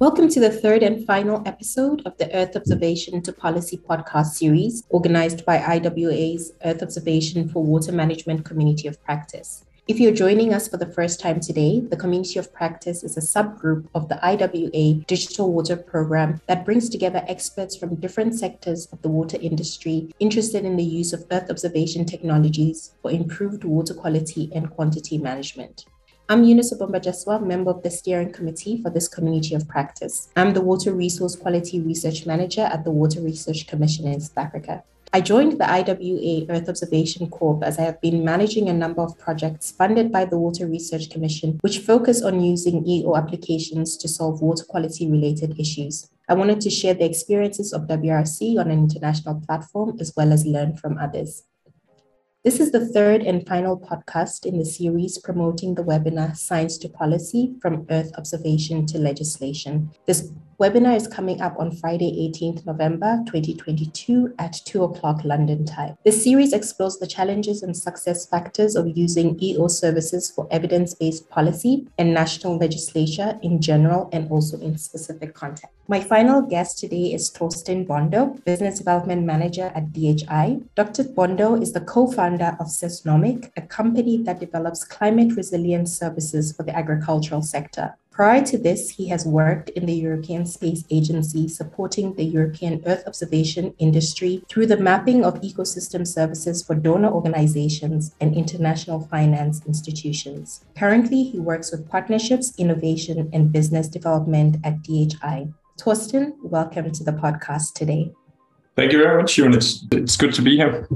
Welcome to the third and final episode of the Earth Observation to Policy podcast series, organized by IWA's Earth Observation for Water Management Community of Practice. If you're joining us for the first time today, the Community of Practice is a subgroup of the IWA Digital Water Program that brings together experts from different sectors of the water industry interested in the use of Earth observation technologies for improved water quality and quantity management. I'm Eunice Ubomba member of the steering committee for this community of practice. I'm the Water Resource Quality Research Manager at the Water Research Commission in South Africa. I joined the IWA Earth Observation Corp as I have been managing a number of projects funded by the Water Research Commission, which focus on using EO applications to solve water quality related issues. I wanted to share the experiences of WRC on an international platform as well as learn from others. This is the third and final podcast in the series promoting the webinar Science to Policy from Earth Observation to Legislation. This webinar is coming up on Friday, 18th November 2022 at 2 o'clock London time. This series explores the challenges and success factors of using EO services for evidence based policy and national legislature in general and also in specific context. My final guest today is Torsten Bondo, Business Development Manager at DHI. Dr. Bondo is the co founder of Seisnomic, a company that develops climate resilience services for the agricultural sector. Prior to this, he has worked in the European Space Agency supporting the European Earth observation industry through the mapping of ecosystem services for donor organizations and international finance institutions. Currently, he works with partnerships, innovation, and business development at DHI. Torsten, welcome to the podcast today. Thank you very much, Eunice. It's, it's good to be here.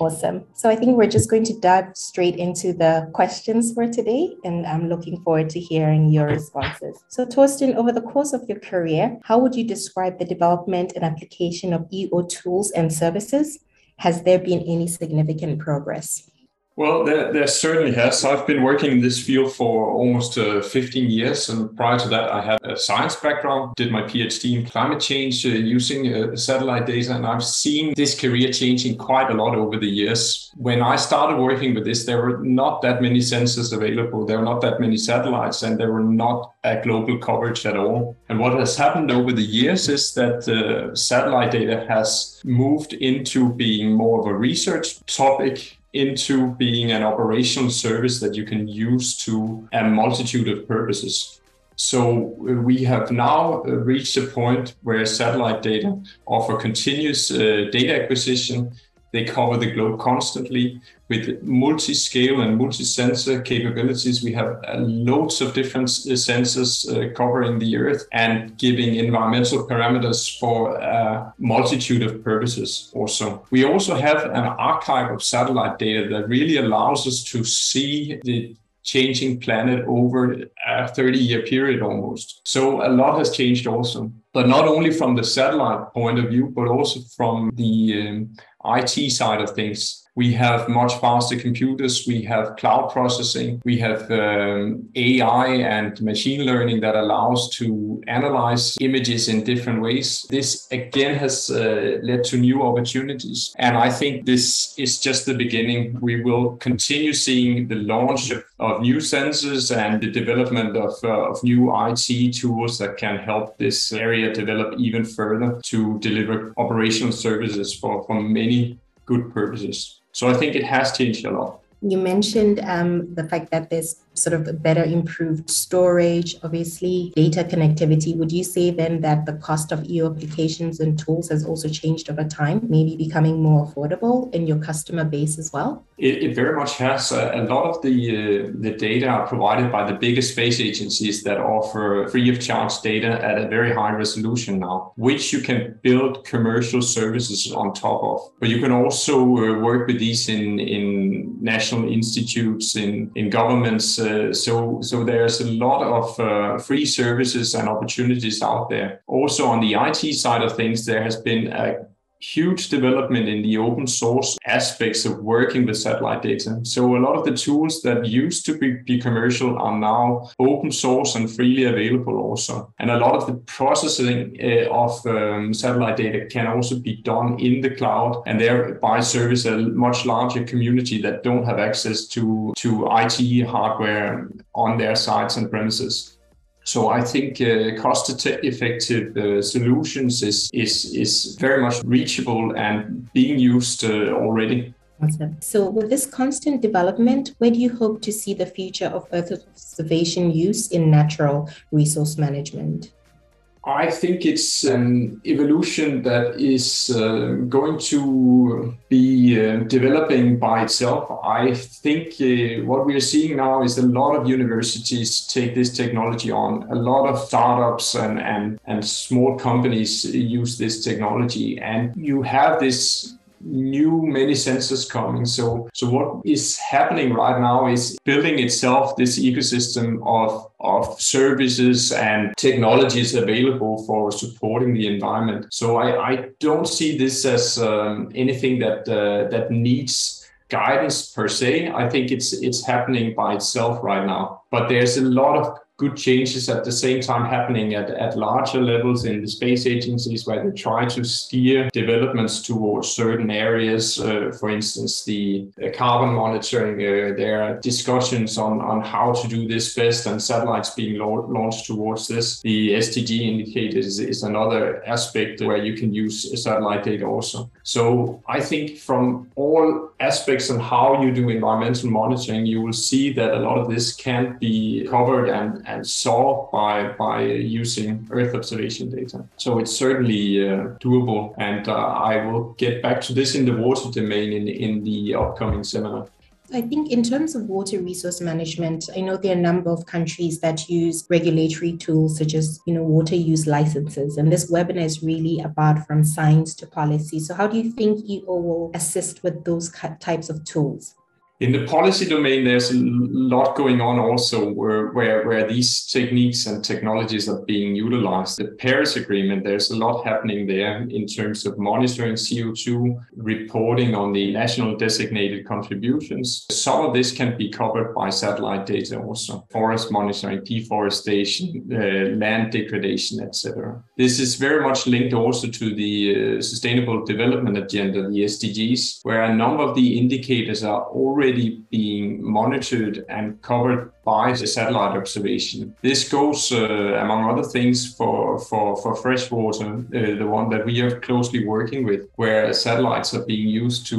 Awesome. So I think we're just going to dive straight into the questions for today, and I'm looking forward to hearing your responses. So, Torsten, over the course of your career, how would you describe the development and application of EO tools and services? Has there been any significant progress? Well, there, there, certainly has. I've been working in this field for almost uh, 15 years. And prior to that, I had a science background, did my PhD in climate change uh, using uh, satellite data. And I've seen this career changing quite a lot over the years. When I started working with this, there were not that many sensors available. There were not that many satellites, and there were not a global coverage at all. And what has happened over the years is that uh, satellite data has moved into being more of a research topic into being an operational service that you can use to a multitude of purposes. So uh, we have now uh, reached a point where satellite data offer continuous uh, data acquisition they cover the globe constantly with multi-scale and multi-sensor capabilities. We have uh, loads of different uh, sensors uh, covering the Earth and giving environmental parameters for a multitude of purposes also. We also have an archive of satellite data that really allows us to see the changing planet over a 30 year period almost. So a lot has changed also, but not only from the satellite point of view, but also from the um, IT side of things. We have much faster computers. We have cloud processing. We have um, AI and machine learning that allows to analyze images in different ways. This again has uh, led to new opportunities. And I think this is just the beginning. We will continue seeing the launch of new sensors and the development of, uh, of new IT tools that can help this area develop even further to deliver operational services for, for many good purposes. So I think it has changed a lot. You mentioned um, the fact that there's sort of better improved storage, obviously data connectivity. Would you say then that the cost of EO applications and tools has also changed over time, maybe becoming more affordable in your customer base as well? It, it very much has. Uh, a lot of the uh, the data are provided by the biggest space agencies that offer free of charge data at a very high resolution now, which you can build commercial services on top of. But you can also uh, work with these in in national institutes, in in governments. Uh, so so there's a lot of uh, free services and opportunities out there. Also on the IT side of things, there has been a huge development in the open source aspects of working with satellite data. So a lot of the tools that used to be, be, commercial are now open source and freely available also. And a lot of the processing uh, of um, satellite data can also be done in the cloud and thereby service a much larger community that don't have access to, to IT hardware on their sites and premises. So I think uh, cost-effective uh, solutions is, is, is very much reachable and being used uh, already. Awesome. So, with this constant development, where do you hope to see the future of Earth observation use in natural resource management? I think it's an evolution that is uh, going to be uh, developing by itself. I think uh, what we are seeing now is a lot of universities take this technology on. A lot of startups and, and, and small companies use this technology. And you have this new many sensors coming. So, so what is happening right now is building itself this ecosystem of, of services and technologies available for supporting the environment. So I, I don't see this as um, anything that uh, that needs guidance per se. I think it's it's happening by itself right now. But there's a lot of good changes at the same time happening at, at larger levels in the space agencies where they try to steer developments towards certain areas. Uh, for instance, the, the carbon monitoring, uh, there are discussions on, on how to do this best and satellites being launched towards this. The SDG indicators is, is another aspect where you can use satellite data also. So I think from all aspects of how you do environmental monitoring, you will see that a lot of this can be covered and, and solved by by using Earth observation data. So it's certainly uh, doable, and uh, I will get back to this in the water domain in in the upcoming seminar. I think in terms of water resource management, I know there are a number of countries that use regulatory tools such as, you know, water use licenses. And this webinar is really about from science to policy. So how do you think EO will assist with those types of tools? In the policy domain, there's a lot going on also where, where, where these techniques and technologies are being utilized. The Paris Agreement, there's a lot happening there in terms of monitoring CO2, reporting on the national designated contributions. Some of this can be covered by satellite data also, forest monitoring, deforestation, uh, land degradation, etc. This is very much linked also to the uh, Sustainable Development Agenda, the SDGs, where a number of the indicators are already already being monitored and covered by the satellite observation. This goes, uh, among other things, for, for, for freshwater, uh, the one that we are closely working with, where satellites are being used to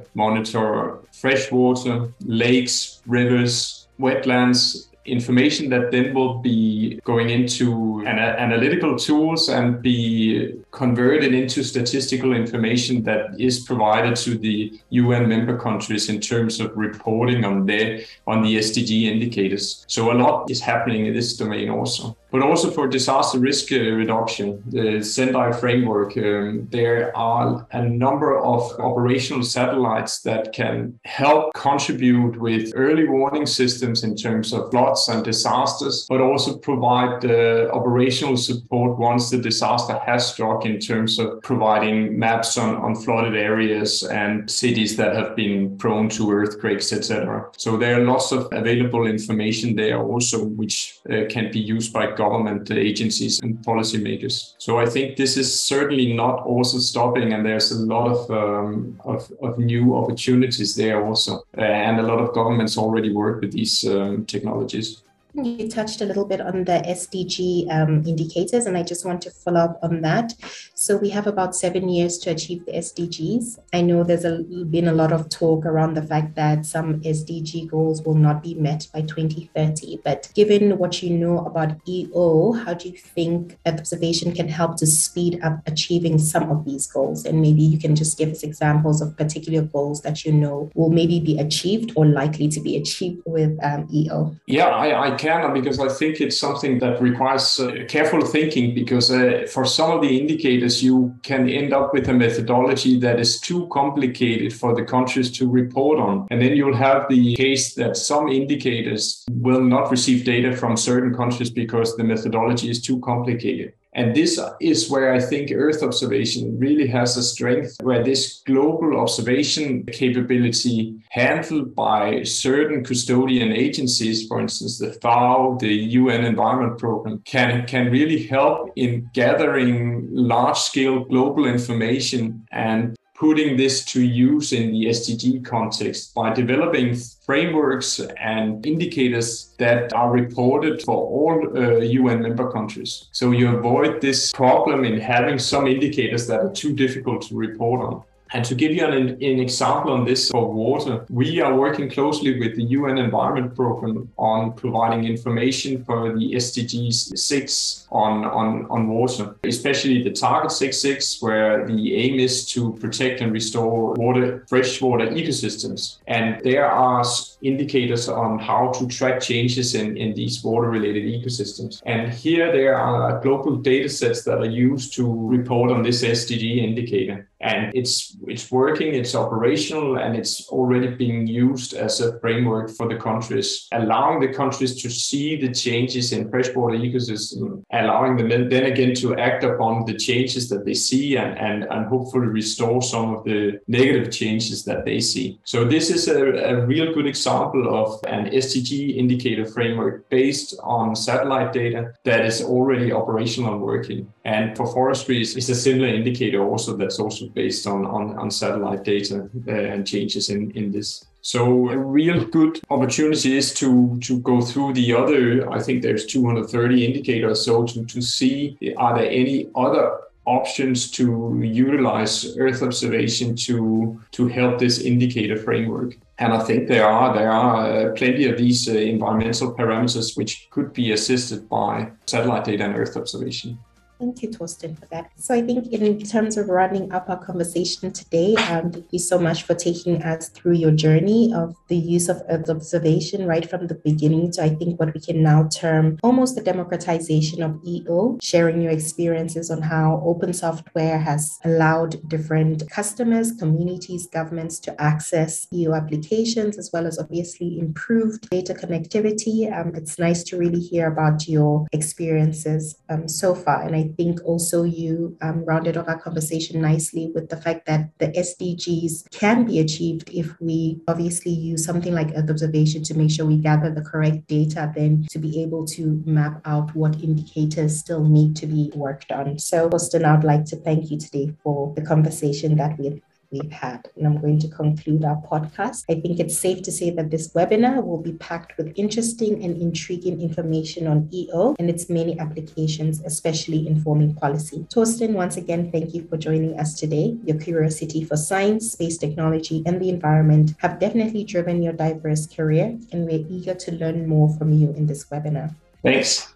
uh, monitor freshwater, lakes, rivers, wetlands, information that then will be going into an, analytical tools and be converted into statistical information that is provided to the UN member countries in terms of reporting on their on the SDG indicators. So a lot is happening in this domain also but also for disaster risk uh, reduction, the Sendai framework, um, there are a number of operational satellites that can help contribute with early warning systems in terms of floods and disasters, but also provide uh, operational support once the disaster has struck in terms of providing maps on, on flooded areas and cities that have been prone to earthquakes, etc. So there are lots of available information there also, which uh, can be used by government agencies and policymakers. So I think this is certainly not also stopping, and there's a lot of um, of, of, new opportunities there also, and a lot of governments already work with these um, technologies. You touched a little bit on the SDG um, indicators, and I just want to follow up on that. So, we have about seven years to achieve the SDGs. I know there's a, been a lot of talk around the fact that some SDG goals will not be met by 2030. But given what you know about EO, how do you think observation can help to speed up achieving some of these goals? And maybe you can just give us examples of particular goals that you know will maybe be achieved or likely to be achieved with um, EO. Yeah, I, I because I think it's something that requires uh, careful thinking because uh, for some of the indicators, you can end up with a methodology that is too complicated for the countries to report on. And then you'll have the case that some indicators will not receive data from certain countries because the methodology is too complicated. And this is where I think Earth observation really has a strength, where this global observation capability handled by certain custodian agencies, for instance, the FAO, the UN Environment Program, can, can really help in gathering large scale global information and putting this to use in the SDG context by developing frameworks and indicators that are reported for all uh, UN member countries. So you avoid this problem in having some indicators that are too difficult to report on. And to give you an, an, example on this for water, we are working closely with the UN Environment Programme on providing information for the SDGs 6 on, on, on water, especially the target 6.6, where the aim is to protect and restore water, freshwater ecosystems. And there are indicators on how to track changes in, in these water related ecosystems. And here there are global data sets that are used to report on this SDG indicator and it's it's working it's operational and it's already being used as a framework for the countries allowing the countries to see the changes in freshwater ecosystem allowing them then again to act upon the changes that they see and and, and hopefully restore some of the negative changes that they see. So this is a, a real good example of an sdg indicator framework based on satellite data that is already operational and working. And for forestry it's a similar indicator also that's also based on, on, on satellite data uh, and changes in, in this. So a real good opportunity is to to go through the other. I think there's 230 indicators. So to, to see are there any other options to utilize Earth observation to to help this indicator framework. And I think there are there are uh, plenty of these uh, environmental parameters which could be assisted by satellite data and Earth observation. Thank you, Torsten, for that. So I think in terms of running up our conversation today, um, thank you so much for taking us through your journey of the use of Earth observation right from the beginning to I think what we can now term almost the democratization of EO, sharing your experiences on how open software has allowed different customers, communities, governments to access EO applications, as well as obviously improved data connectivity. Um, it's nice to really hear about your experiences um, so far. And I think also you um, rounded off our conversation nicely with the fact that the SDGs can be achieved if we obviously use something like Earth observation to make sure we gather the correct data, then to be able to map out what indicators still need to be worked on. So, Torsten, I'd like to thank you today for the conversation that we've we've had. And I'm going to conclude our podcast. I think it's safe to say that this webinar will be packed with interesting and intriguing information on EO and its many applications, especially informing policy. Torsten, once again, thank you for joining us today. Your curiosity for science, space technology, and the environment have definitely driven your diverse career, and we're eager to learn more from you in this webinar. Thanks.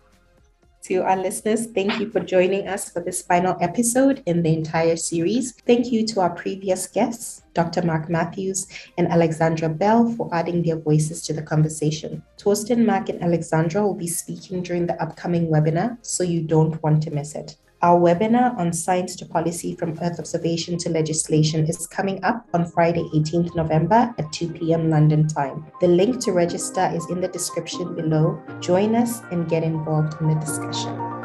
To our listeners, thank you for joining us for this final episode in the entire series. Thank you to our previous guests, Dr. Mark Matthews and Alexandra Bell, for adding their voices to the conversation. Torsten, Mark, and Alexandra will be speaking during the upcoming webinar, so you don't want to miss it. Our webinar on science to policy from Earth observation to legislation is coming up on Friday, 18th November at 2 p.m. London time. The link to register is in the description below. Join us and get involved in the discussion.